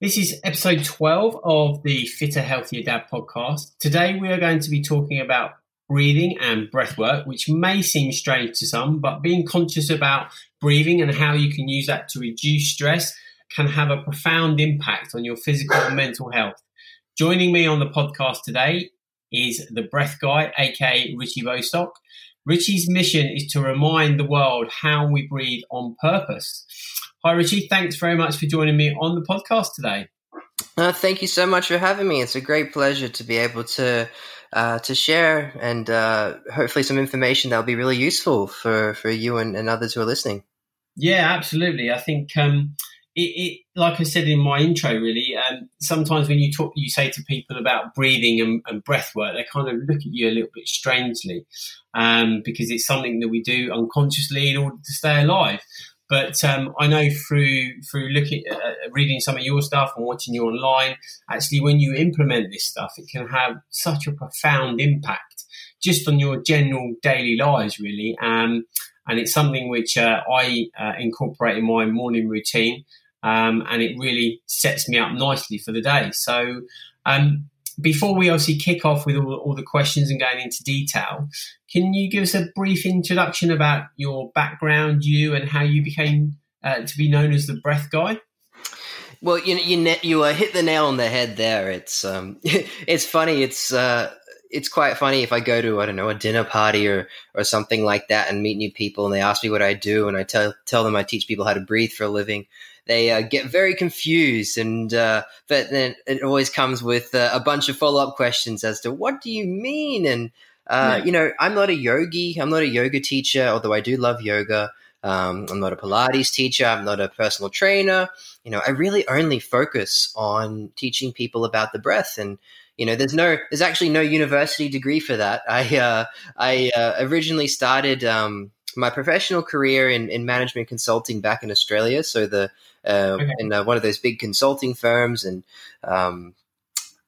This is episode 12 of the Fitter, Healthier Dad podcast. Today we are going to be talking about breathing and breath work, which may seem strange to some, but being conscious about breathing and how you can use that to reduce stress can have a profound impact on your physical and mental health. Joining me on the podcast today is the breath guy, aka Richie Bostock. Richie's mission is to remind the world how we breathe on purpose. Hi, Richie. Thanks very much for joining me on the podcast today. Uh, thank you so much for having me. It's a great pleasure to be able to uh, to share and uh, hopefully some information that will be really useful for, for you and, and others who are listening. Yeah, absolutely. I think um, it, it, like I said in my intro, really, um, sometimes when you talk, you say to people about breathing and, and, breath work, they kind of look at you a little bit strangely um, because it's something that we do unconsciously in order to stay alive. But um, I know through through looking, uh, uh, reading some of your stuff and watching you online, actually, when you implement this stuff, it can have such a profound impact just on your general daily lives, really. Um, and it's something which uh, I uh, incorporate in my morning routine, um, and it really sets me up nicely for the day. So. Um, before we obviously kick off with all, all, the questions and going into detail, can you give us a brief introduction about your background, you, and how you became uh, to be known as the Breath Guy? Well, you you you uh, hit the nail on the head there. It's um, it's funny. It's uh, it's quite funny if I go to I don't know a dinner party or or something like that and meet new people and they ask me what I do and I tell tell them I teach people how to breathe for a living they uh, get very confused, and uh, but then it always comes with uh, a bunch of follow up questions as to what do you mean? And uh, yeah. you know, I'm not a yogi, I'm not a yoga teacher, although I do love yoga. Um, I'm not a Pilates teacher. I'm not a personal trainer. You know, I really only focus on teaching people about the breath and you know there's no there's actually no university degree for that i uh, i uh, originally started um, my professional career in, in management consulting back in australia so the uh, okay. in uh, one of those big consulting firms, and um,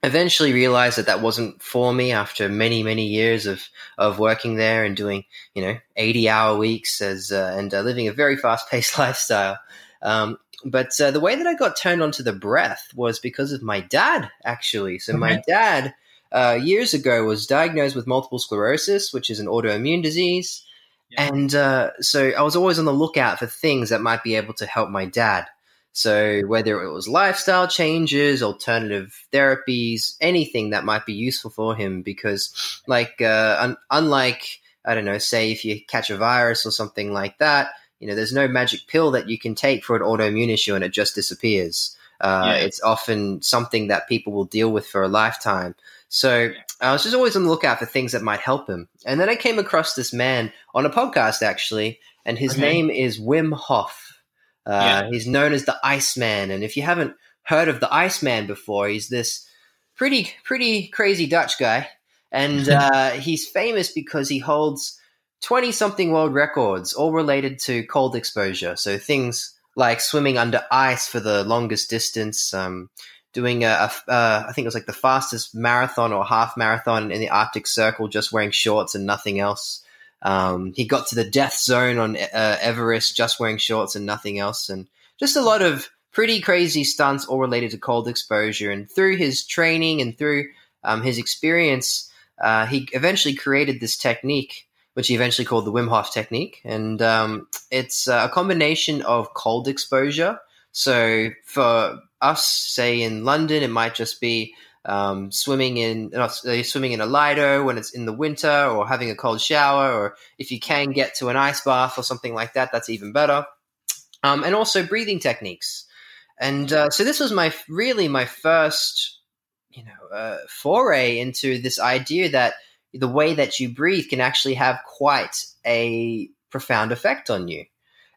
eventually realized that that wasn't for me after many many years of of working there and doing you know 80 hour weeks as uh, and uh, living a very fast paced lifestyle um, but uh, the way that I got turned onto the breath was because of my dad actually so okay. my dad uh, years ago was diagnosed with multiple sclerosis which is an autoimmune disease yeah. and uh, so I was always on the lookout for things that might be able to help my dad so whether it was lifestyle changes, alternative therapies, anything that might be useful for him, because like uh, un- unlike I don't know, say if you catch a virus or something like that, you know, there's no magic pill that you can take for an autoimmune issue and it just disappears. Uh, yeah. It's often something that people will deal with for a lifetime. So I was just always on the lookout for things that might help him. And then I came across this man on a podcast actually, and his okay. name is Wim Hof. Uh, yeah. He's known as the Iceman, and if you haven't heard of the Iceman before, he's this pretty pretty crazy Dutch guy, and uh, he's famous because he holds twenty something world records, all related to cold exposure. So things like swimming under ice for the longest distance. Um, doing a, a uh, I think it was like the fastest marathon or half marathon in the Arctic Circle, just wearing shorts and nothing else. Um, he got to the death zone on uh, Everest just wearing shorts and nothing else, and just a lot of pretty crazy stunts all related to cold exposure. And through his training and through um, his experience, uh, he eventually created this technique, which he eventually called the Wim Hof technique. And um, it's uh, a combination of cold exposure. So for us, say in London, it might just be um, swimming in uh, swimming in a lido when it's in the winter, or having a cold shower, or if you can get to an ice bath or something like that, that's even better. Um, and also breathing techniques. And uh, so this was my really my first, you know, uh, foray into this idea that the way that you breathe can actually have quite a profound effect on you.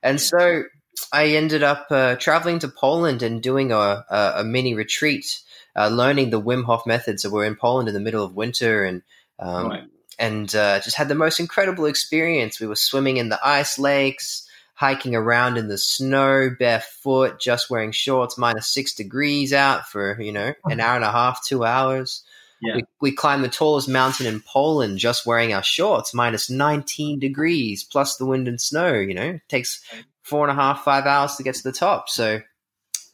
And so I ended up uh, traveling to Poland and doing a, a, a mini retreat uh, learning the Wim Hof method. So we're in Poland in the middle of winter, and um, right. and uh, just had the most incredible experience. We were swimming in the ice lakes, hiking around in the snow barefoot, just wearing shorts, minus six degrees out for you know an hour and a half, two hours. Yeah. We, we climbed the tallest mountain in Poland just wearing our shorts, minus 19 degrees, plus the wind and snow. You know, it takes four and a half, five hours to get to the top. So,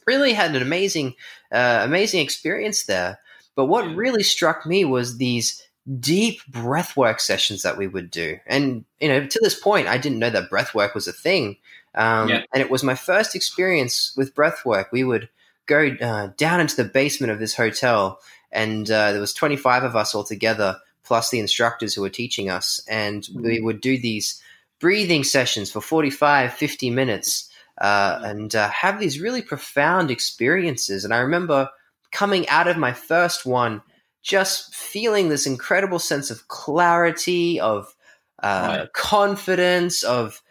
really had an amazing, uh, amazing experience there. But what really struck me was these deep breathwork sessions that we would do. And, you know, to this point, I didn't know that breathwork was a thing. Um, yeah. And it was my first experience with breathwork. We would go uh, down into the basement of this hotel and uh, there was 25 of us all together plus the instructors who were teaching us and we would do these breathing sessions for 45 50 minutes uh, mm-hmm. and uh, have these really profound experiences and i remember coming out of my first one just feeling this incredible sense of clarity of uh, right. confidence of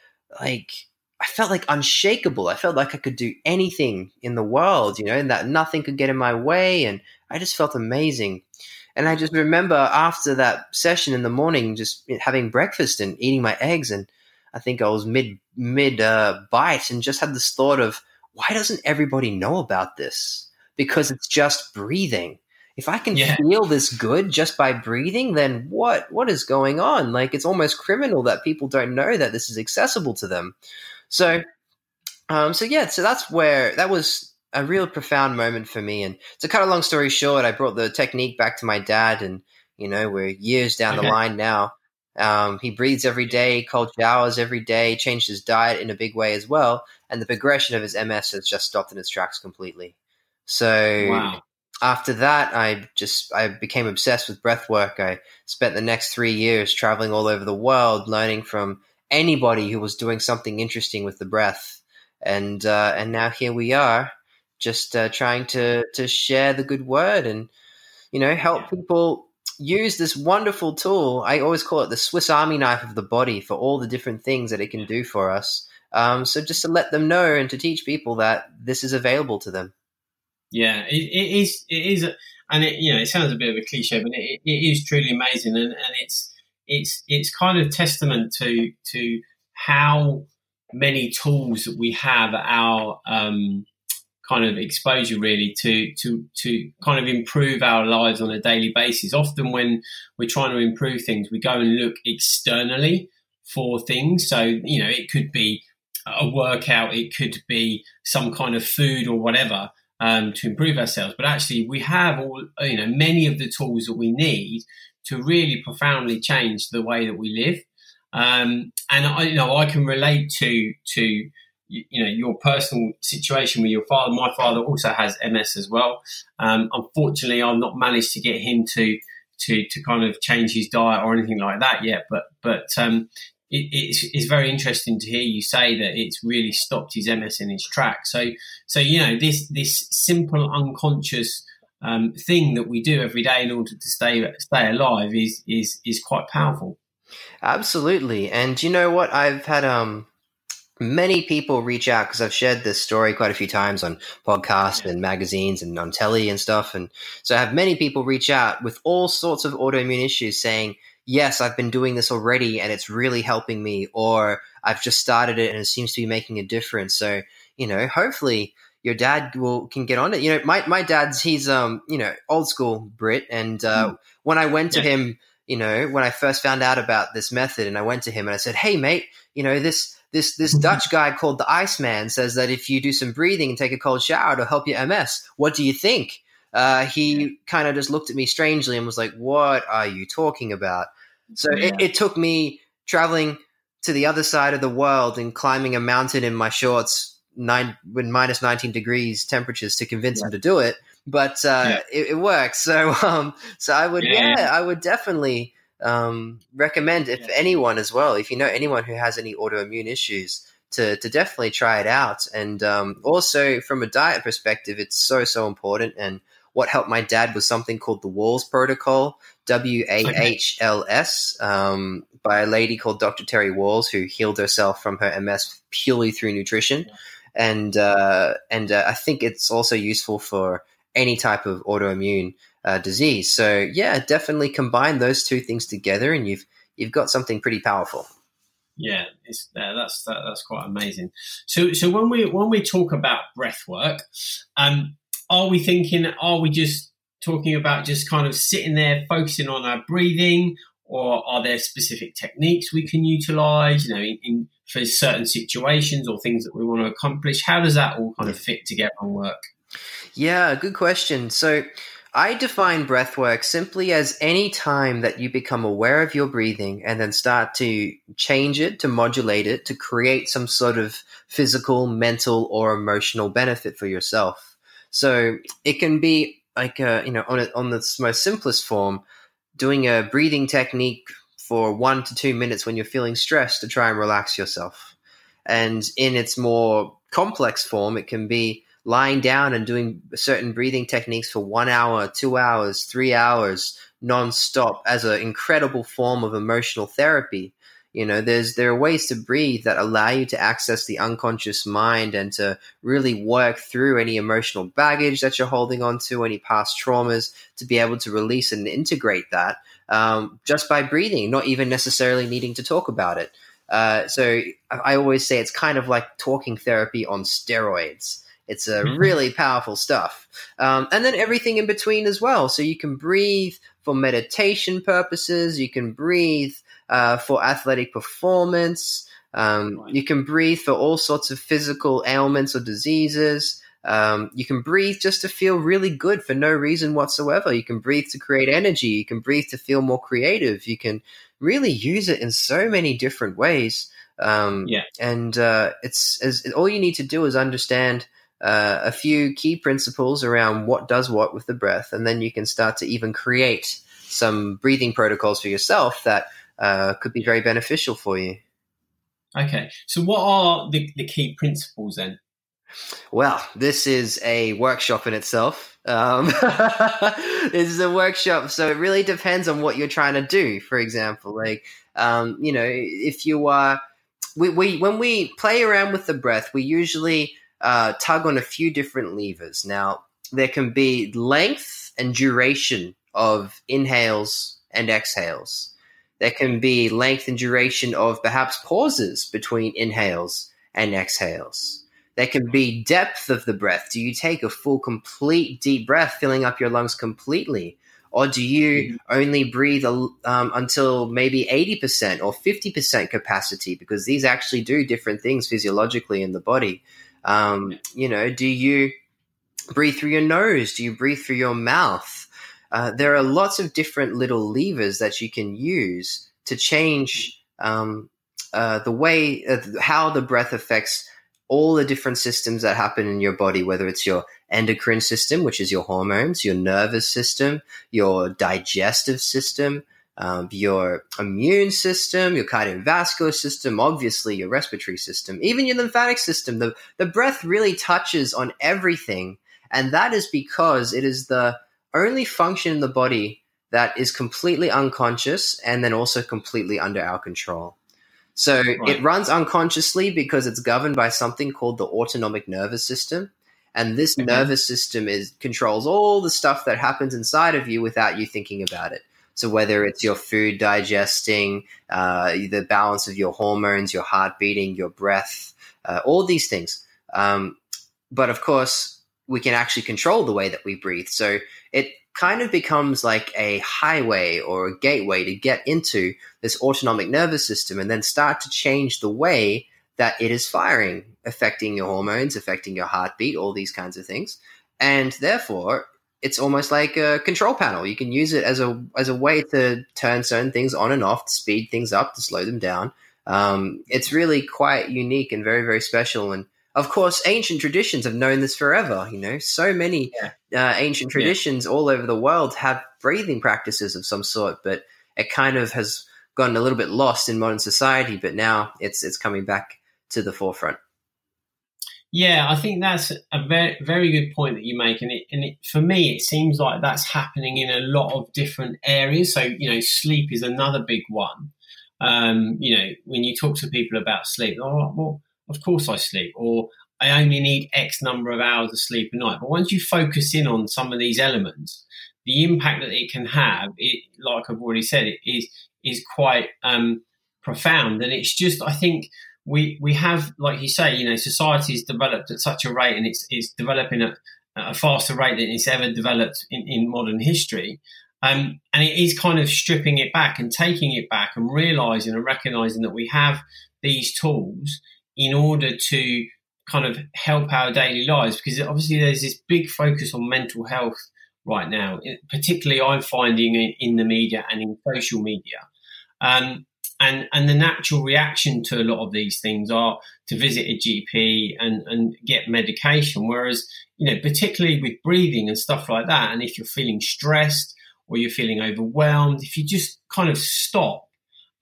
like I felt like unshakable. I felt like I could do anything in the world, you know, and that nothing could get in my way. And I just felt amazing. And I just remember after that session in the morning, just having breakfast and eating my eggs, and I think I was mid mid uh, bite, and just had this thought of why doesn't everybody know about this? Because it's just breathing. If I can yeah. feel this good just by breathing, then what what is going on? Like it's almost criminal that people don't know that this is accessible to them. So, um, so yeah, so that's where that was a real profound moment for me. And to cut a long story short, I brought the technique back to my dad, and you know we're years down okay. the line now. Um, he breathes every day, cold showers every day, changed his diet in a big way as well, and the progression of his MS has just stopped in its tracks completely. So wow. after that, I just I became obsessed with breath work. I spent the next three years traveling all over the world, learning from anybody who was doing something interesting with the breath, and uh, and now here we are just uh, trying to to share the good word and you know help people use this wonderful tool. I always call it the Swiss Army knife of the body for all the different things that it can do for us. Um, so just to let them know and to teach people that this is available to them. Yeah, it, it is. It is, and it you know it sounds a bit of a cliche, but it, it is truly amazing, and, and it's it's it's kind of testament to to how many tools that we have at our um, kind of exposure really to to to kind of improve our lives on a daily basis. Often when we're trying to improve things, we go and look externally for things. So you know, it could be a workout, it could be some kind of food or whatever um, to improve ourselves. But actually, we have all you know many of the tools that we need to really profoundly change the way that we live. Um, and I, you know, I can relate to to you know your personal situation with your father. My father also has MS as well. Um, unfortunately, I've not managed to get him to to to kind of change his diet or anything like that yet. But but um, it, it's, it's very interesting to hear you say that it's really stopped his MS in his track. So so you know this this simple unconscious um, thing that we do every day in order to stay stay alive is is is quite powerful. Absolutely, and you know what? I've had um many people reach out because I've shared this story quite a few times on podcasts and magazines and on telly and stuff. And so I have many people reach out with all sorts of autoimmune issues saying, yes, I've been doing this already and it's really helping me, or I've just started it and it seems to be making a difference. So, you know, hopefully your dad will can get on it. You know, my, my dad's, he's, um, you know, old school Brit. And, uh, mm. when I went to yeah. him, you know, when I first found out about this method and I went to him and I said, Hey mate, you know, this, this this mm-hmm. Dutch guy called the Iceman says that if you do some breathing and take a cold shower, it'll help your MS. What do you think? Uh, he kind of just looked at me strangely and was like, "What are you talking about?" So yeah. it, it, took me traveling to the other side of the world and climbing a mountain in my shorts, nine when minus nineteen degrees temperatures, to convince yeah. him to do it. But uh, yeah. it, it works. So um, so I would yeah, I would definitely um, recommend if yeah. anyone as well, if you know anyone who has any autoimmune issues, to, to definitely try it out. And um, also from a diet perspective, it's so so important. And what helped my dad was something called the Wahls Protocol, W A H L S, um, by a lady called Dr. Terry Wahls, who healed herself from her MS purely through nutrition. Yeah. And uh, and uh, I think it's also useful for any type of autoimmune uh, disease. So yeah, definitely combine those two things together, and you've you've got something pretty powerful. Yeah, it's, uh, that's that, that's quite amazing. So so when we when we talk about breath work, um, are we thinking? Are we just talking about just kind of sitting there focusing on our breathing, or are there specific techniques we can utilize? You know, in, in for certain situations or things that we want to accomplish. How does that all kind of fit together and work? Yeah, good question. So I define breathwork simply as any time that you become aware of your breathing and then start to change it, to modulate it, to create some sort of physical, mental, or emotional benefit for yourself. So it can be like, uh, you know, on, a, on the most simplest form, doing a breathing technique for one to two minutes when you're feeling stressed to try and relax yourself. And in its more complex form, it can be lying down and doing certain breathing techniques for one hour, two hours, three hours nonstop as an incredible form of emotional therapy. You know, there's there are ways to breathe that allow you to access the unconscious mind and to really work through any emotional baggage that you're holding on to, any past traumas, to be able to release and integrate that um, just by breathing, not even necessarily needing to talk about it. Uh, so I always say it's kind of like talking therapy on steroids. It's a mm-hmm. really powerful stuff. Um, and then everything in between as well. So you can breathe for meditation purposes. You can breathe uh, for athletic performance. Um, you can breathe for all sorts of physical ailments or diseases. Um, you can breathe just to feel really good for no reason whatsoever. You can breathe to create energy. You can breathe to feel more creative. You can really use it in so many different ways. Um, yeah. And uh, it's, it's, all you need to do is understand uh, a few key principles around what does what with the breath, and then you can start to even create some breathing protocols for yourself that uh, could be very beneficial for you. Okay, so what are the, the key principles then? Well, this is a workshop in itself. Um, this is a workshop, so it really depends on what you're trying to do. For example, like um, you know, if you are, we, we when we play around with the breath, we usually uh, tug on a few different levers. Now, there can be length and duration of inhales and exhales. There can be length and duration of perhaps pauses between inhales and exhales. There can be depth of the breath. Do you take a full, complete deep breath, filling up your lungs completely? Or do you mm-hmm. only breathe um, until maybe 80% or 50% capacity? Because these actually do different things physiologically in the body. Um, you know, do you breathe through your nose? Do you breathe through your mouth? Uh, there are lots of different little levers that you can use to change um, uh, the way uh, how the breath affects all the different systems that happen in your body, whether it's your endocrine system, which is your hormones, your nervous system, your digestive system, um, your immune system, your cardiovascular system, obviously your respiratory system, even your lymphatic system. The, the breath really touches on everything. And that is because it is the only function in the body that is completely unconscious and then also completely under our control. So right. it runs unconsciously because it's governed by something called the autonomic nervous system. And this okay. nervous system is controls all the stuff that happens inside of you without you thinking about it. So whether it's your food digesting, uh, the balance of your hormones, your heart beating, your breath, uh, all these things. Um, but of course, we can actually control the way that we breathe. So it kind of becomes like a highway or a gateway to get into this autonomic nervous system and then start to change the way that it is firing, affecting your hormones, affecting your heartbeat, all these kinds of things. And therefore, it's almost like a control panel. You can use it as a as a way to turn certain things on and off, to speed things up, to slow them down. Um, it's really quite unique and very very special. And of course, ancient traditions have known this forever. You know, so many yeah. uh, ancient traditions yeah. all over the world have breathing practices of some sort, but it kind of has gotten a little bit lost in modern society. But now it's it's coming back to the forefront. Yeah, I think that's a very very good point that you make, and it and it, for me it seems like that's happening in a lot of different areas. So you know, sleep is another big one. Um, you know, when you talk to people about sleep, oh well, of course I sleep, or I only need X number of hours of sleep a night. But once you focus in on some of these elements, the impact that it can have, it, like I've already said, it is is quite um, profound. And it's just, I think, we we have, like you say, you know, society has developed at such a rate, and it's it's developing at a faster rate than it's ever developed in, in modern history. Um, and it is kind of stripping it back and taking it back and realizing and recognizing that we have these tools in order to kind of help our daily lives because obviously there's this big focus on mental health right now, particularly I'm finding in the media and in social media. Um, and and the natural reaction to a lot of these things are to visit a GP and and get medication. Whereas you know, particularly with breathing and stuff like that, and if you're feeling stressed or you're feeling overwhelmed, if you just kind of stop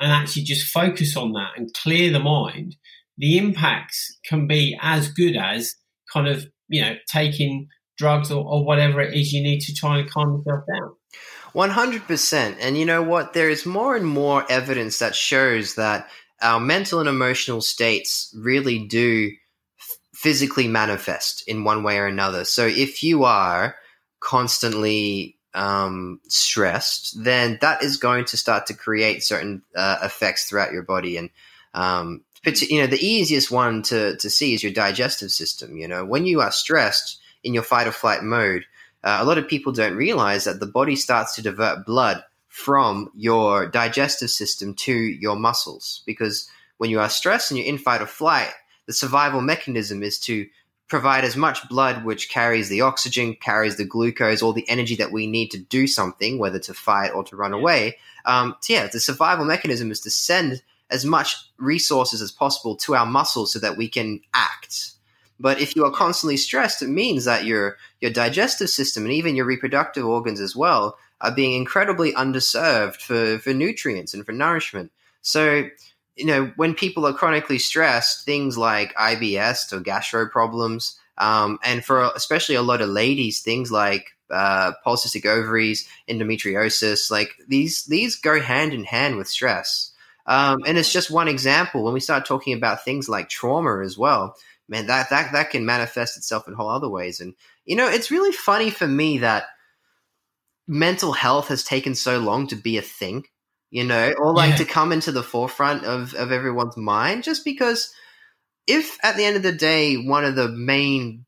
and actually just focus on that and clear the mind, the impacts can be as good as kind of you know taking drugs or, or whatever it is you need to try and calm yourself down. 100%. And you know what? There is more and more evidence that shows that our mental and emotional states really do physically manifest in one way or another. So if you are constantly um, stressed, then that is going to start to create certain uh, effects throughout your body. And um, you know, the easiest one to to see is your digestive system. You know, when you are stressed in your fight or flight mode, uh, a lot of people don't realize that the body starts to divert blood from your digestive system to your muscles because when you are stressed and you're in fight or flight, the survival mechanism is to provide as much blood which carries the oxygen, carries the glucose, all the energy that we need to do something, whether to fight or to run away. Um, so yeah, the survival mechanism is to send as much resources as possible to our muscles so that we can act. But if you are constantly stressed, it means that your your digestive system and even your reproductive organs as well are being incredibly underserved for, for nutrients and for nourishment. So, you know, when people are chronically stressed, things like IBS or gastro problems, um, and for especially a lot of ladies, things like uh, polycystic ovaries, endometriosis, like these these go hand in hand with stress. Um, and it's just one example. When we start talking about things like trauma as well, man, that that that can manifest itself in whole other ways. And you know, it's really funny for me that mental health has taken so long to be a thing, you know, or like yeah. to come into the forefront of of everyone's mind, just because if at the end of the day one of the main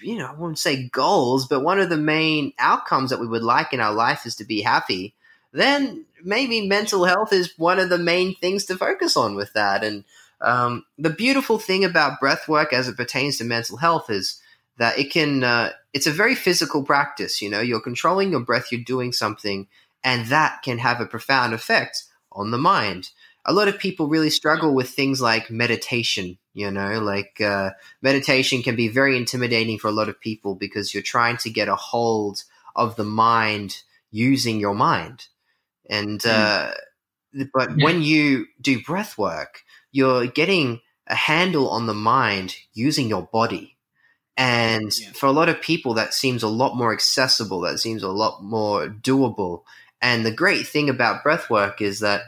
you know, I wouldn't say goals, but one of the main outcomes that we would like in our life is to be happy, then maybe mental health is one of the main things to focus on with that. And um, the beautiful thing about breath work as it pertains to mental health is that it can, uh, it's a very physical practice. You know, you're controlling your breath, you're doing something, and that can have a profound effect on the mind. A lot of people really struggle with things like meditation. You know, like uh, meditation can be very intimidating for a lot of people because you're trying to get a hold of the mind using your mind. And, mm. uh, but yeah. when you do breath work, you're getting a handle on the mind using your body. And yeah. for a lot of people, that seems a lot more accessible. That seems a lot more doable. And the great thing about breath work is that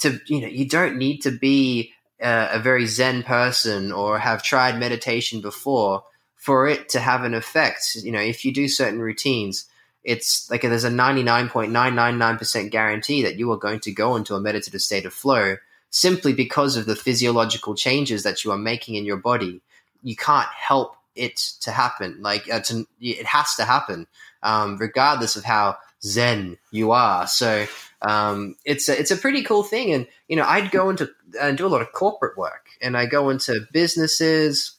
to you know you don't need to be a, a very zen person or have tried meditation before for it to have an effect. You know, if you do certain routines, it's like there's a 99.999% guarantee that you are going to go into a meditative state of flow simply because of the physiological changes that you are making in your body. You can't help it to happen. Like uh, to, it has to happen, um, regardless of how zen you are. So um, it's a, it's a pretty cool thing. And you know, I'd go into and do a lot of corporate work, and I go into businesses.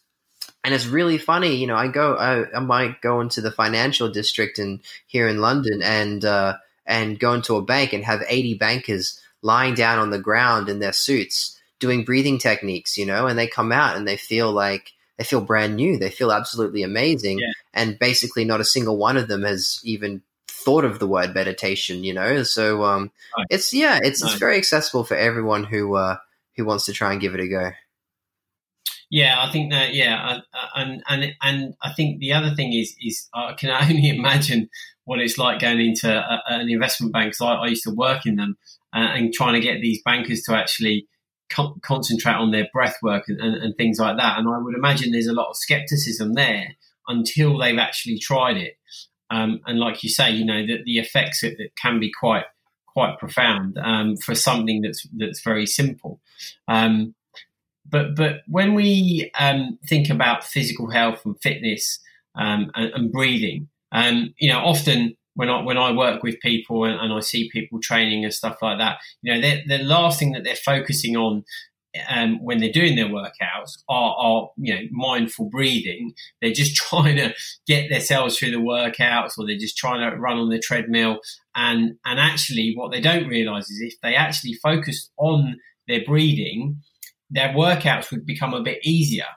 And it's really funny, you know. I go, I, I might go into the financial district and here in London, and uh, and go into a bank and have eighty bankers lying down on the ground in their suits doing breathing techniques, you know, and they come out and they feel like they feel brand new. They feel absolutely amazing. Yeah. And basically not a single one of them has even thought of the word meditation, you know? So um nice. it's yeah, it's nice. it's very accessible for everyone who uh who wants to try and give it a go. Yeah, I think that. Yeah, and and and I think the other thing is is I can only imagine what it's like going into a, an investment bank. Because I, I, used to work in them, and trying to get these bankers to actually con- concentrate on their breath work and, and, and things like that. And I would imagine there's a lot of skepticism there until they've actually tried it. Um, and like you say, you know that the effects it, can be quite quite profound um, for something that's that's very simple. Um, but but when we um, think about physical health and fitness um, and, and, breathing, um, you know, often when I when I work with people and, and, I see people training and stuff like that, you know, the last thing that they're focusing on um, when they're doing their workouts are, are, you know mindful breathing. They're just trying to get themselves through the workouts, or they're just trying to run on the treadmill. And and actually, what they don't realise is if they actually focused on their breathing, their workouts would become a bit easier.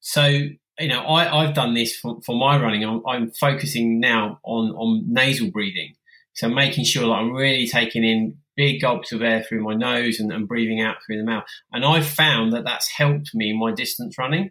So you know, I, I've done this for, for my running. I'm, I'm focusing now on on nasal breathing. So making sure that I'm really taking in big gulps of air through my nose and, and, breathing out through the mouth. And I've found that that's helped me in my distance running.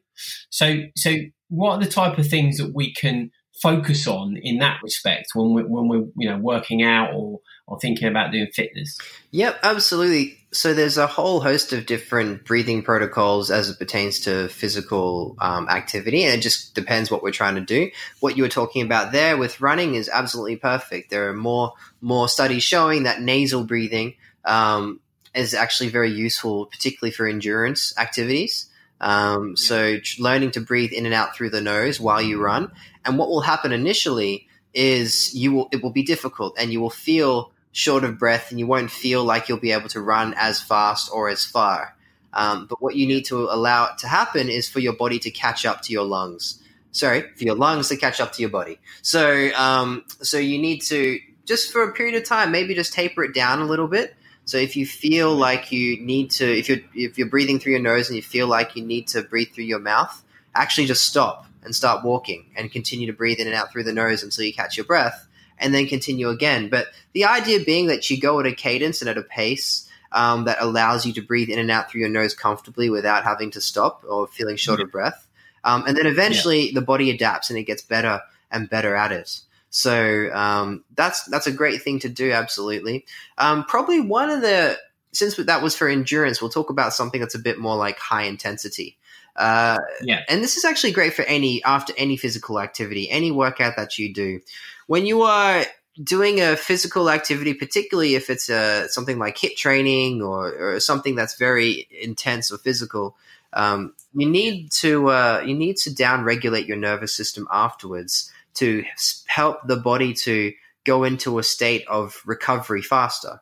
So, so what are the type of things that we can focus on in that respect when we're, when we're you know working out or or thinking about doing fitness? Yep, absolutely. So there's a whole host of different breathing protocols as it pertains to physical um, activity, and it just depends what we're trying to do. What you were talking about there with running is absolutely perfect. There are more more studies showing that nasal breathing um, is actually very useful, particularly for endurance activities. Um, yeah. So learning to breathe in and out through the nose while you run, and what will happen initially is you will it will be difficult, and you will feel short of breath and you won't feel like you'll be able to run as fast or as far. Um, but what you need to allow it to happen is for your body to catch up to your lungs. Sorry, for your lungs to catch up to your body. So, um, so you need to just for a period of time, maybe just taper it down a little bit. So if you feel like you need to, if you're if you're breathing through your nose and you feel like you need to breathe through your mouth, actually just stop and start walking and continue to breathe in and out through the nose until you catch your breath and then continue again. But the idea being that you go at a cadence and at a pace um, that allows you to breathe in and out through your nose comfortably without having to stop or feeling short of breath. Um, and then eventually yeah. the body adapts and it gets better and better at it. So um, that's that's a great thing to do. Absolutely. Um, probably one of the since that was for endurance, we'll talk about something that's a bit more like high intensity. Uh, yeah. And this is actually great for any after any physical activity, any workout that you do when you are doing a physical activity, particularly if it's a, uh, something like HIIT training or, or something that's very intense or physical, um, you need to uh, you need to down regulate your nervous system afterwards to help the body to go into a state of recovery faster.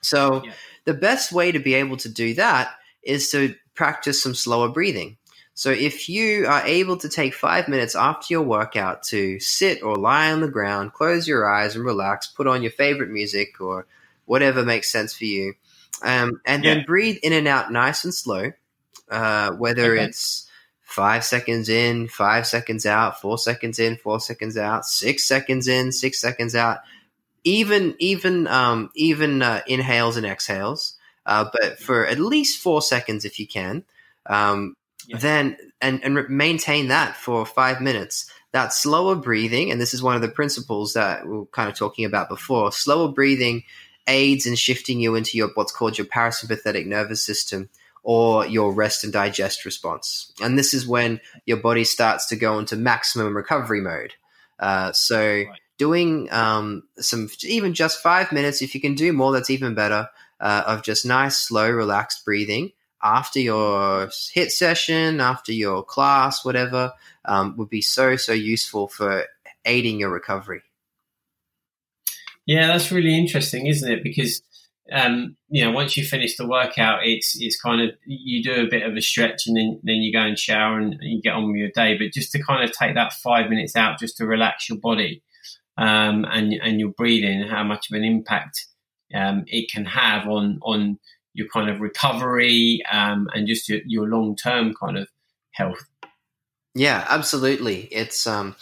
So yeah. the best way to be able to do that is to practice some slower breathing. So if you are able to take five minutes after your workout to sit or lie on the ground, close your eyes and relax, put on your favorite music or whatever makes sense for you, um, and yeah. then breathe in and out nice and slow, uh, whether okay. it's five seconds in, five seconds out, four seconds in, four seconds out, six seconds in, six seconds out, even even um, even uh, inhales and exhales, uh, but for at least four seconds if you can. Um, yeah. then and and maintain that for five minutes. That slower breathing, and this is one of the principles that we are kind of talking about before. Slower breathing aids in shifting you into your what's called your parasympathetic nervous system or your rest and digest response. And this is when your body starts to go into maximum recovery mode. Uh, so right. doing um, some even just five minutes, if you can do more, that's even better. Uh, of just nice, slow, relaxed breathing after your HIIT session, after your class, whatever, um, would be so, so useful for aiding your recovery. Yeah, that's really interesting, isn't it? Because um, you know, once you finish the workout, it's it's kind of you do a bit of a stretch and then then you go and shower and you get on with your day. But just to kind of take that five minutes out, just to relax your body um, and and your breathing, how much of an impact um, it can have on on your kind of recovery um, and just your, your long term kind of health. Yeah, absolutely. It's um,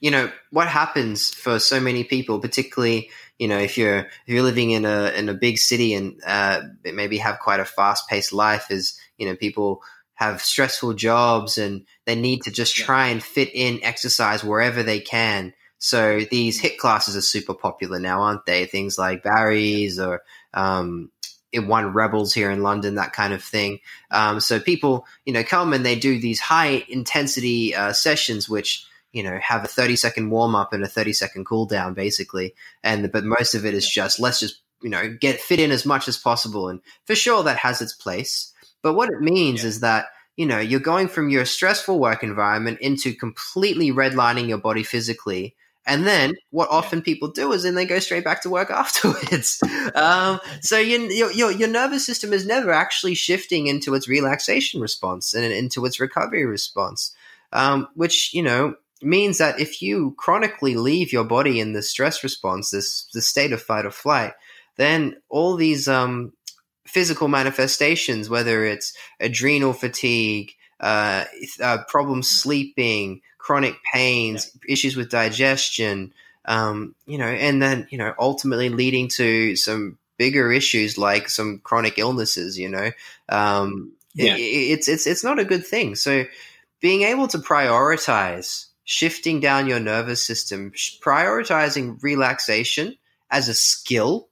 you know what happens for so many people, particularly you know if you're if you're living in a in a big city and uh, maybe have quite a fast paced life, is you know people have stressful jobs and they need to just try and fit in exercise wherever they can. So these HIIT classes are super popular now, aren't they? Things like Barry's or um, it 1Rebels here in London, that kind of thing. Um, so people, you know, come and they do these high intensity uh, sessions, which you know have a 30 second warm up and a 30 second cool down, basically. And but most of it is just let's just you know get fit in as much as possible, and for sure that has its place. But what it means yeah. is that you know you're going from your stressful work environment into completely redlining your body physically and then what often people do is then they go straight back to work afterwards. um, so you, your, your, your nervous system is never actually shifting into its relaxation response and into its recovery response, um, which, you know, means that if you chronically leave your body in the stress response, this the state of fight or flight, then all these um, physical manifestations, whether it's adrenal fatigue, uh, uh, problems sleeping, chronic pains, yeah. issues with digestion, um, you know, and then, you know, ultimately leading to some bigger issues like some chronic illnesses, you know, um, yeah. it, it's, it's, it's not a good thing. So being able to prioritize shifting down your nervous system, prioritizing relaxation as a skill,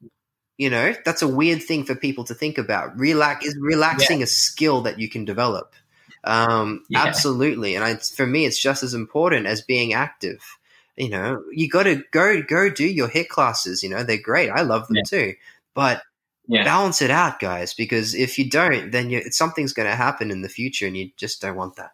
you know, that's a weird thing for people to think about. Relax is relaxing yeah. a skill that you can develop. Um, yeah. Absolutely, and I, for me, it's just as important as being active. You know, you got to go go do your HIIT classes. You know, they're great. I love them yeah. too, but yeah. balance it out, guys. Because if you don't, then you, something's going to happen in the future, and you just don't want that.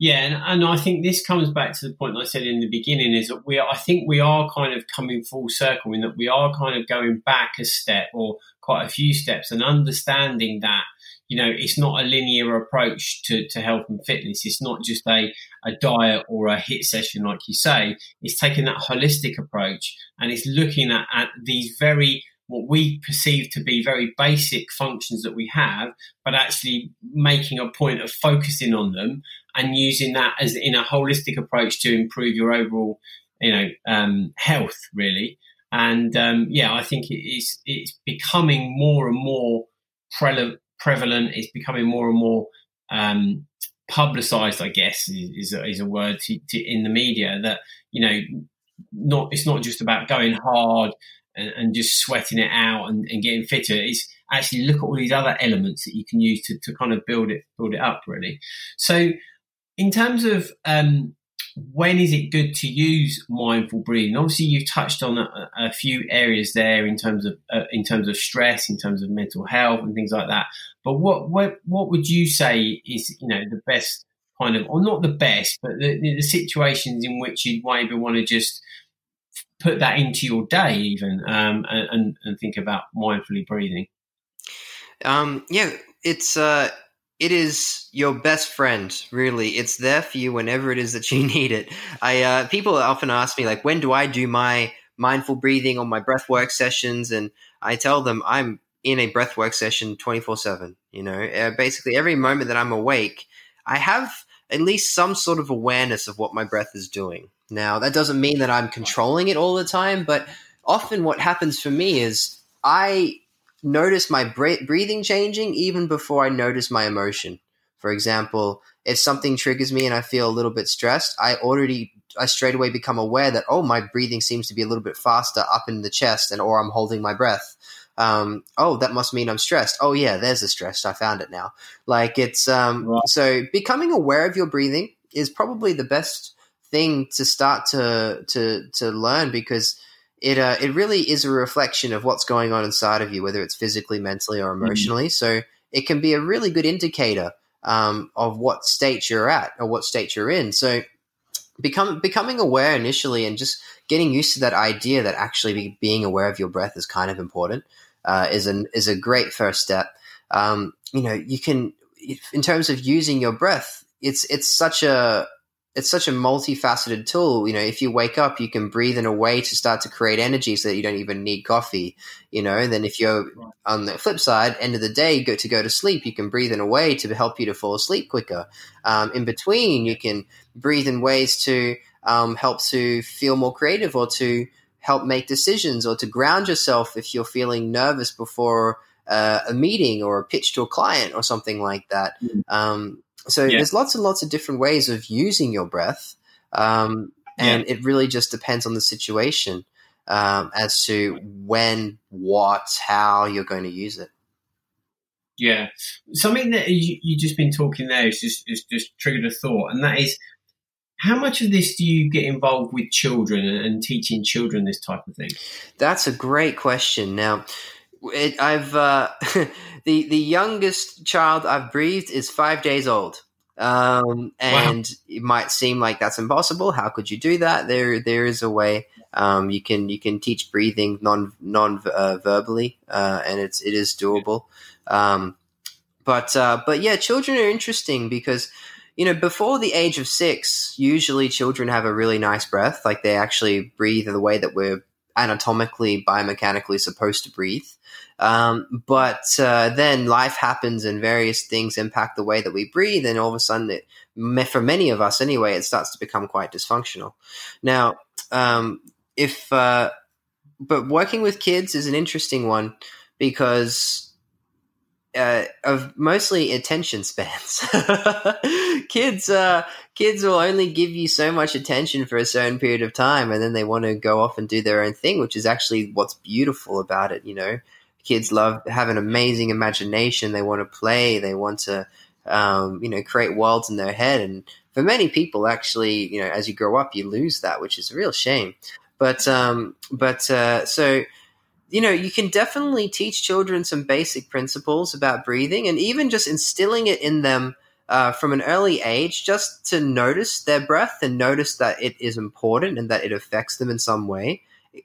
Yeah, and, and I think this comes back to the point I said in the beginning is that we are, I think we are kind of coming full circle in that we are kind of going back a step or quite a few steps and understanding that you know, it's not a linear approach to, to health and fitness. It's not just a, a diet or a HIIT session, like you say. It's taking that holistic approach and it's looking at, at these very, what we perceive to be very basic functions that we have, but actually making a point of focusing on them and using that as in a holistic approach to improve your overall, you know, um, health really. And um, yeah, I think it is it's becoming more and more prevalent prevalent. It's becoming more and more um, publicized, I guess, is, is a word to, to, in the media that, you know, not it's not just about going hard and, and just sweating it out and, and, getting fitter. It's actually look at all these other elements that you can use to, to kind of build it build it up really. So in terms of um, when is it good to use mindful breathing? Obviously, you've touched on a, a few areas there in terms of uh, in terms of stress, in terms of mental health, and things like that. But what what what would you say is you know the best kind of, or not the best, but the, the situations in which you'd maybe want to just put that into your day, even um, and and think about mindfully breathing. Um, yeah, it's. Uh it is your best friend really. It's there for you whenever it is that you need it. I uh, people often ask me like when do i do my mindful breathing or my breath work sessions? And i tell them i'm in a breath work session 24 7 you know? Uh, basically every moment that i'm awake i have at least some sort of awareness of what my breath is doing. Now that doesn't mean that i'm controlling it all the time but often what happens for me is i notice my breathing changing even before I notice my emotion. For example, if something triggers me and I feel a little bit stressed, I already I straight away become aware that oh my breathing seems to be a little bit faster up in the chest and or I'm holding my breath. Um, oh, that must mean I'm stressed. Oh yeah, there's the stress. I found it now. Like it's um, so becoming aware of your breathing is probably the best thing to start to to to learn because it uh, it really is a reflection of what's going on inside of you, whether it's physically, mentally, or emotionally. Mm. So it can be a really good indicator um, of what state you're at or what state you're in. So become becoming aware initially and just getting used to that idea that actually be, being aware of your breath is kind of important uh, is an is a great first step. Um, you know, you can in terms of using your breath, it's it's such a it's such a multifaceted tool. You know, if you wake up, you can breathe in a way to start to create energy so that you don't even need coffee. You know, and then if you're on the flip side, end of the day, go to go to sleep, you can breathe in a way to help you to fall asleep quicker. Um, in between, you can breathe in ways to um, help to feel more creative or to help make decisions or to ground yourself if you're feeling nervous before uh, a meeting or a pitch to a client or something like that. Mm. Um, so yeah. there's lots and lots of different ways of using your breath, um, and yeah. it really just depends on the situation. um, as to when, what, how you're going to use it. Yeah, something that you, you just been talking there is just is just triggered a thought, and that is how much of this do you get involved with children and teaching children this type of thing? That's a great question. Now, it, I've uh, the the youngest child I've breathed is five days old. Um, and wow. it might seem like that's impossible. How could you do that? There, there is a way. Um, you can you can teach breathing non non uh, verbally, uh, and it's it is doable. Um, but uh, but yeah, children are interesting because you know before the age of six, usually children have a really nice breath. Like they actually breathe in the way that we're anatomically biomechanically supposed to breathe. Um, but uh, then life happens and various things impact the way that we breathe, and all of a sudden, it, for many of us anyway, it starts to become quite dysfunctional. Now, um, if uh, but working with kids is an interesting one because uh, of mostly attention spans. kids, uh, kids will only give you so much attention for a certain period of time, and then they want to go off and do their own thing, which is actually what's beautiful about it. You know, kids love have an amazing imagination. They want to play. They want to, um, you know, create worlds in their head. And for many people, actually, you know, as you grow up, you lose that, which is a real shame. But, um, but uh, so you know, you can definitely teach children some basic principles about breathing, and even just instilling it in them. Uh, from an early age, just to notice their breath and notice that it is important and that it affects them in some way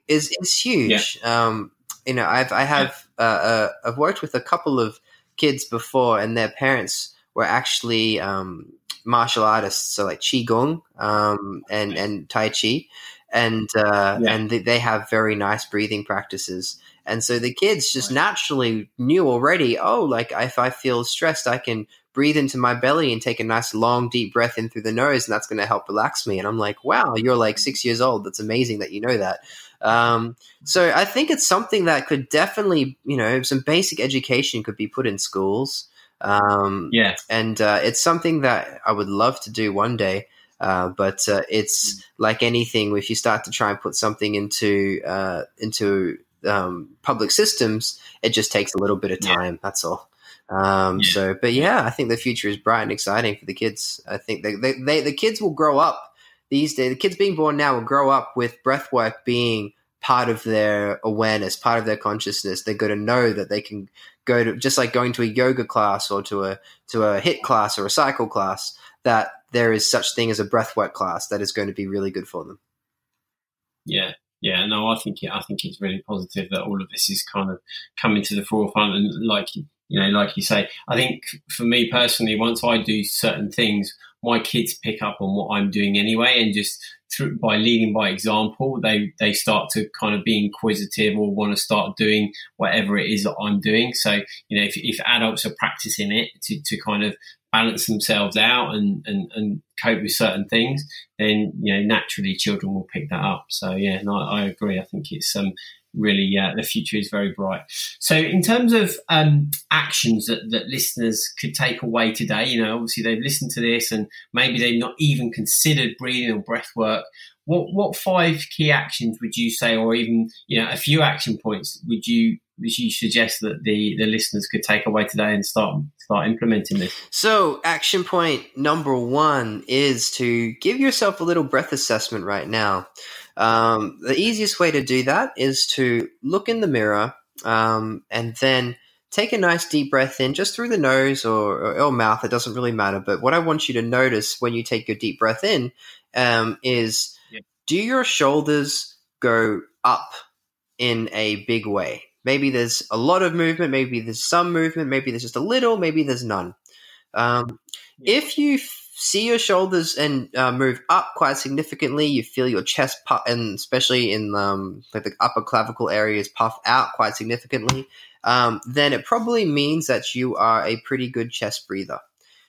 is is huge. Yeah. Um, you know, I've I have uh, uh, I've worked with a couple of kids before, and their parents were actually um, martial artists, so like qigong um, and and tai chi, and uh, yeah. and they have very nice breathing practices. And so the kids just naturally knew already. Oh, like if I feel stressed, I can breathe into my belly and take a nice long deep breath in through the nose, and that's going to help relax me. And I'm like, wow, you're like six years old. That's amazing that you know that. Um, so I think it's something that could definitely, you know, some basic education could be put in schools. Um, yeah, and uh, it's something that I would love to do one day. Uh, but uh, it's like anything. If you start to try and put something into uh, into um, public systems, it just takes a little bit of time. Yeah. That's all. Um, yeah. So, but yeah, I think the future is bright and exciting for the kids. I think they, they, they, the kids will grow up these days. The kids being born now will grow up with breath work being part of their awareness, part of their consciousness. They're going to know that they can go to just like going to a yoga class or to a to a HIIT class or a cycle class. That there is such thing as a breathwork class that is going to be really good for them. Yeah, yeah, no, I think I think it's really positive that all of this is kind of coming to the forefront, and like you know, like you say, I think for me personally, once I do certain things, my kids pick up on what I'm doing anyway, and just through by leading by example, they they start to kind of be inquisitive or want to start doing whatever it is that I'm doing. So you know, if, if adults are practicing it to to kind of balance themselves out and, and, and cope with certain things, then you know naturally children will pick that up. So yeah, no, I agree. I think it's um, really uh, the future is very bright. So in terms of um, actions that, that listeners could take away today, you know, obviously they've listened to this and maybe they've not even considered breathing or breath work. What what five key actions would you say, or even you know a few action points would you would you suggest that the the listeners could take away today and start start implementing this? So, action point number one is to give yourself a little breath assessment right now. Um, the easiest way to do that is to look in the mirror um, and then take a nice deep breath in just through the nose or, or, or, mouth. It doesn't really matter. But what I want you to notice when you take your deep breath in um, is yeah. do your shoulders go up in a big way? Maybe there's a lot of movement, maybe there's some movement, maybe there's just a little, maybe there's none. Um, yeah. If you see your shoulders and uh, move up quite significantly, you feel your chest puff, and especially in um, like the upper clavicle areas puff out quite significantly, um, then it probably means that you are a pretty good chest breather.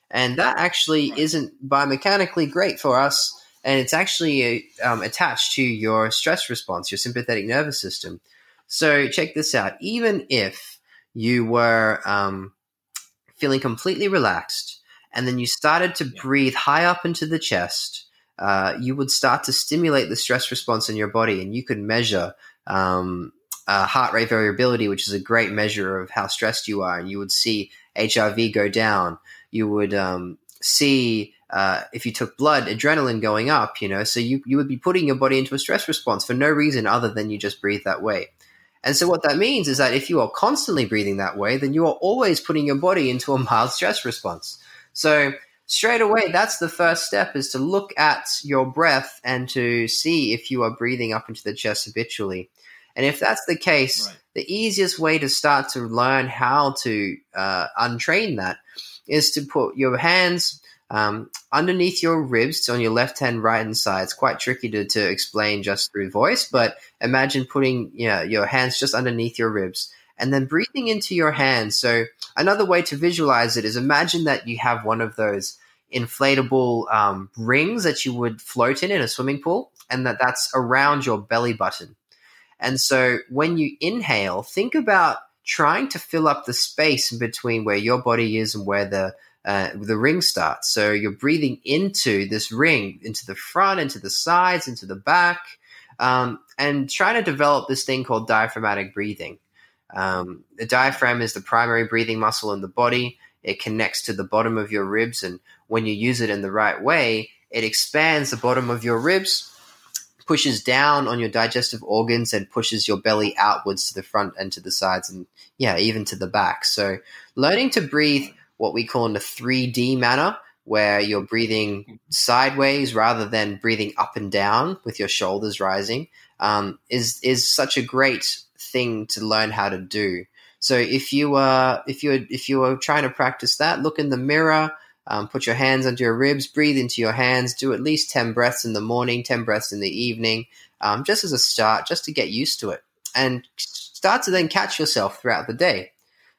And that actually isn't biomechanically great for us, and it's actually um, attached to your stress response, your sympathetic nervous system. So check this out. Even if you were um, feeling completely relaxed and then you started to breathe high up into the chest, uh, you would start to stimulate the stress response in your body and you could measure um, uh, heart rate variability, which is a great measure of how stressed you are, and you would see HRV go down. You would um, see uh, if you took blood, adrenaline going up. You know, so you you would be putting your body into a stress response for no reason other than you just breathe that way. And so what that means is that if you are constantly breathing that way, then you are always putting your body into a mild stress response. So straight away, that's the first step is to look at your breath and to see if you are breathing up into the chest habitually. And if that's the case, right. the easiest way to start to learn how to uh, untrain that is to put your hands um, underneath your ribs on your left hand, right hand side. It's quite tricky to, to explain just through voice, but imagine putting you know, your hands just underneath your ribs and then breathing into your hands. So another way to visualize it is imagine that you have one of those inflatable um, rings that you would float in in a swimming pool, and that that's around your belly button. And so when you inhale, think about trying to fill up the space in between where your body is and where the uh, the ring starts. So you're breathing into this ring, into the front, into the sides, into the back, um, and trying to develop this thing called diaphragmatic breathing. Um, the diaphragm is the primary breathing muscle in the body. It connects to the bottom of your ribs, and when you use it in the right way, it expands the bottom of your ribs, pushes down on your digestive organs, and pushes your belly outwards to the front and to the sides, and yeah, even to the back. So, learning to breathe what we call in a 3D manner, where you're breathing sideways rather than breathing up and down with your shoulders rising, um, is is such a great thing to learn how to do. So if you are if you are, if you are trying to practice that, look in the mirror. Um, put your hands under your ribs, breathe into your hands, do at least 10 breaths in the morning, 10 breaths in the evening, um, just as a start, just to get used to it. And start to then catch yourself throughout the day.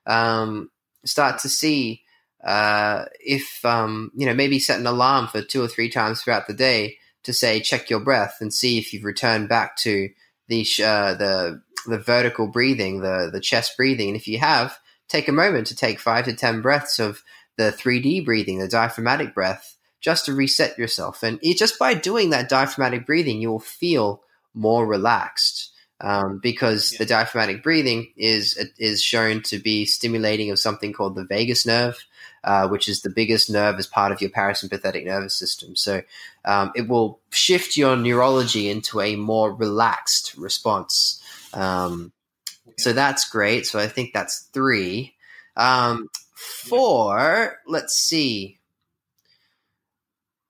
Um, start to see uh, if um, you know maybe set an alarm for two or three times throughout the day to say check your breath and see if you've returned back to the uh, the the vertical breathing, the the chest breathing, and if you have, take a moment to take five to ten breaths of the 3D breathing, the diaphragmatic breath, just to reset yourself. And it, just by doing that diaphragmatic breathing, you will feel more relaxed um, because yeah. the diaphragmatic breathing is is shown to be stimulating of something called the vagus nerve, uh, which is the biggest nerve as part of your parasympathetic nervous system. So um, it will shift your neurology into a more relaxed response. Um, so that's great. So I think that's three. Um, four, let's see.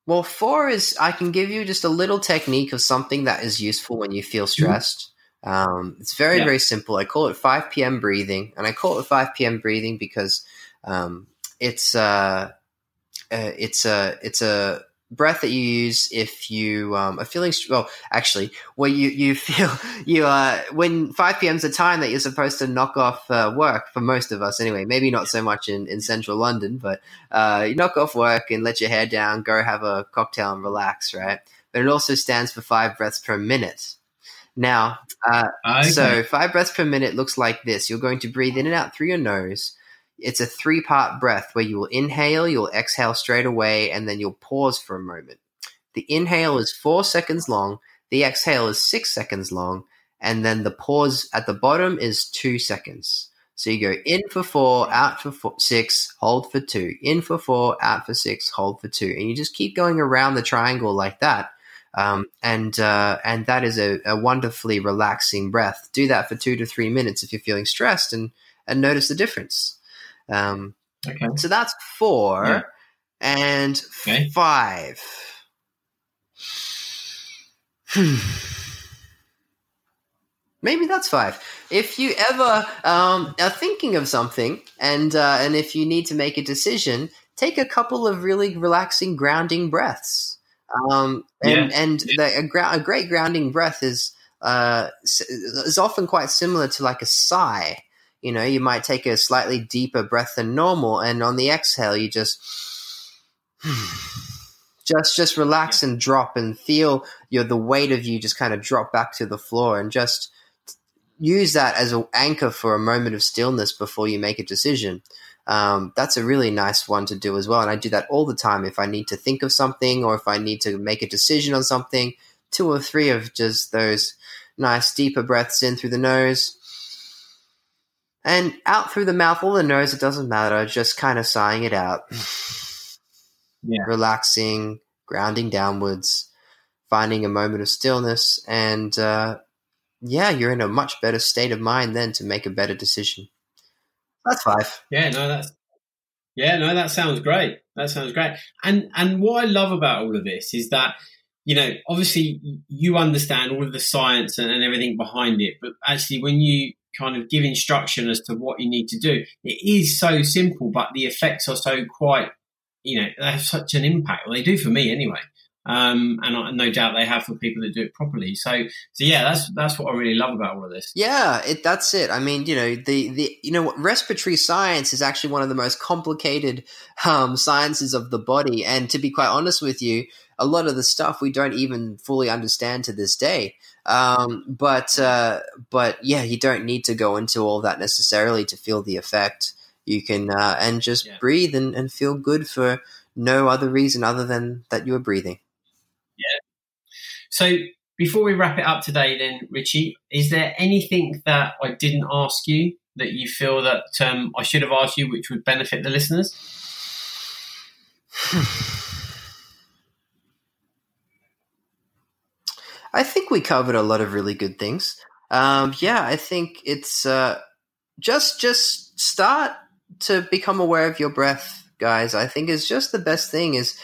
Well, four is I can give you just a little technique of something that is useful when you feel mm-hmm. stressed. Um, it's very, yeah. very simple. I call it 5 p.m. breathing, and I call it 5 p.m. breathing because um, it's uh, uh, it's a it's a breath that you use if you um, are feeling well actually well you you feel you uh when 5 p.m. is the time that you're supposed to knock off uh, work for most of us anyway maybe not so much in, in central london but uh, you knock off work and let your hair down go have a cocktail and relax right but it also stands for five breaths per minute now, uh, okay. so five breaths per minute looks like this. You're going to breathe in and out through your nose. It's a three part breath where you will inhale, you'll exhale straight away, and then you'll pause for a moment. The inhale is four seconds long, the exhale is six seconds long, and then the pause at the bottom is two seconds. So you go in for four, out for four, six, hold for two, in for four, out for six, hold for two, and you just keep going around the triangle like that um, and uh, and that is a, a, wonderfully relaxing breath. Do that for two to three minutes if you're feeling stressed, and and notice the difference. Um, okay. So that's four yeah. and okay. five. Maybe that's five. If you ever um, are thinking of something, and uh, and if you need to make a decision, take a couple of really relaxing, grounding breaths. Um, and yeah. and the, a, a, great grounding breath is uh, is often quite similar to like a sigh. You know, you might take a slightly deeper breath than normal, and on the exhale, you just just just relax and drop and feel your the weight of you just kind of drop back to the floor and just use that as an anchor for a moment of stillness before you make a decision um, that's a really nice one to do as well. And I do that all the time if I need to think of something or if I need to make a decision on something. Two or three of just those nice deeper breaths in through the nose and out through the mouth or the nose. It doesn't matter. Just kind of sighing it out. Yeah. Relaxing, grounding downwards, finding a moment of stillness, and uh, yeah, you're in a much better state of mind then to make a better decision. That's five. Yeah, no, that's yeah, no, that sounds great. That sounds great. And and what I love about all of this is that you know, obviously you understand all of the science and, and everything behind it, but actually when you kind of give instruction as to what you need to do, it is so simple, but the effects are so quite, you know, they have such an impact. Well, they do for me anyway. Um, and no doubt they have for people that do it properly. So, so yeah, that's that's what I really love about all of this. Yeah, it, that's it. I mean, you know, the the you know, respiratory science is actually one of the most complicated um, sciences of the body, and to be quite honest with you, a lot of the stuff we don't even fully understand to this day. Um, but uh, but yeah, you don't need to go into all that necessarily to feel the effect. You can uh, and just yeah. breathe and, and feel good for no other reason other than that you are breathing. Yeah. So before we wrap it up today, then Richie, is there anything that I didn't ask you that you feel that um, I should have asked you, which would benefit the listeners? I think we covered a lot of really good things. Um, yeah, I think it's uh, just just start to become aware of your breath, guys. I think is just the best thing is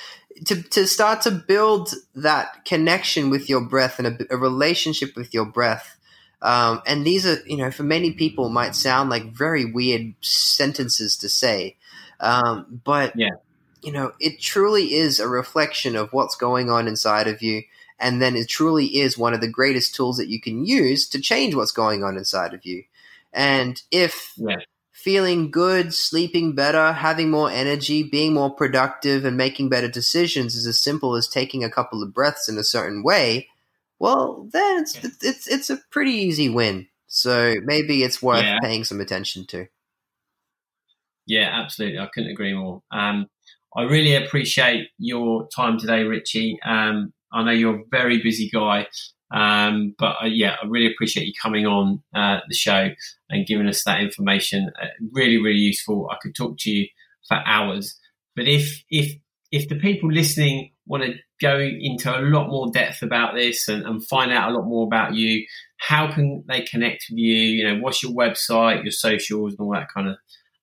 to, to start to build that connection with your breath and a, a relationship with your breath. Um, and these are, you know, for many people might sound like very weird sentences to say. Um, but, yeah. you know, it truly is a reflection of what's going on inside of you. And then it truly is one of the greatest tools that you can use to change what's going on inside of you. And if yeah feeling good, sleeping better, having more energy, being more productive, and making better decisions is as simple as taking a couple of breaths in a certain way, well, then it's it's it's a pretty easy win. So maybe it's worth yeah. paying some attention to. Yeah, absolutely. I couldn't agree more. Um, I really appreciate your time today, Richie. Um, I know you're a very busy guy, um, but uh, yeah, I really appreciate you coming on uh, the show and giving us that information. Uh, really, really useful. I could talk to you for hours. But if if if the people listening want to go into a lot more depth about this and, and, find out a lot more about you, how can they connect with you? You know, what's your website, your socials, and all that kind of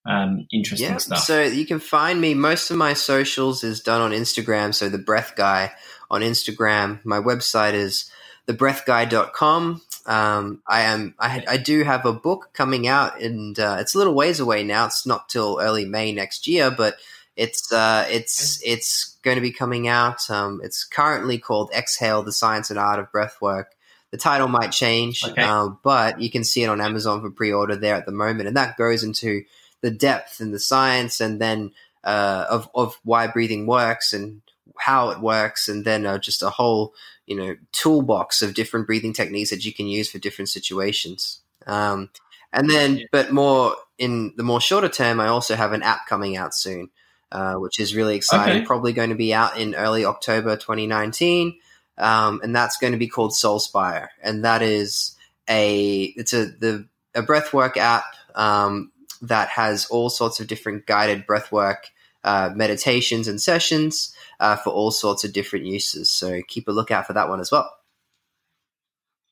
um, interesting yeah, stuff. So you can find me. Most of my socials is done on Instagram. So the Breath Guy on Instagram. My website is thebreathguy.com. Um, I am I, I, do have a book coming out, and uh, it's a little ways away now. It's not till early May next year, but it's uh, it's it's going to be coming out. Um, it's currently called Exhale: The Science and Art of Breathwork. The title might change, okay. uh, but you can see it on Amazon for pre-order there at the moment, and that goes into the depth and the science, and then uh, of of why breathing works and how it works, and then uh, just a whole you know toolbox of different breathing techniques that you can use for different situations. Um, and then, but more in the more shorter term, I also have an app coming out soon, uh, which is really exciting. Okay. Probably going to be out in early October 2019, um, and that's going to be called Soulspire, and that is a it's a the a breathwork app um, that has all sorts of different guided breathwork uh, meditations and sessions uh, for all sorts of different uses. So keep a lookout for that one as well.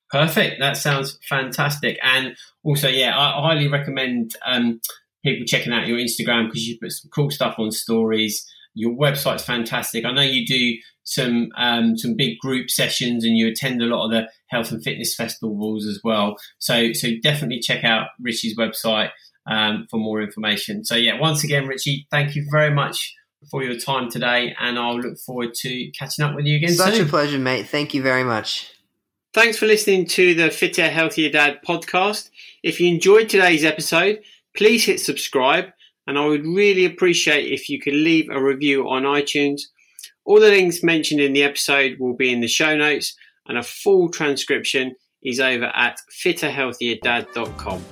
Perfect. That sounds fantastic. And also, yeah, I, highly recommend um, people checking out your Instagram because you put some cool stuff on stories. Your website's fantastic. I know you do some um, some big group sessions and you attend a lot of the health and fitness festivals as well. So so definitely check out Richie's website um, for more information. So yeah, once again, Richie, thank you very much for your time today, and I'll look forward to catching up with you again Such soon. a pleasure, mate. Thank you very much. Thanks for listening to the Fitter, Healthier Dad podcast. If you enjoyed today's episode, please hit subscribe, and I would really appreciate if you could leave a review on iTunes. All the links mentioned in the episode will be in the show notes, and a full transcription is over at fitterhealthierdad.com.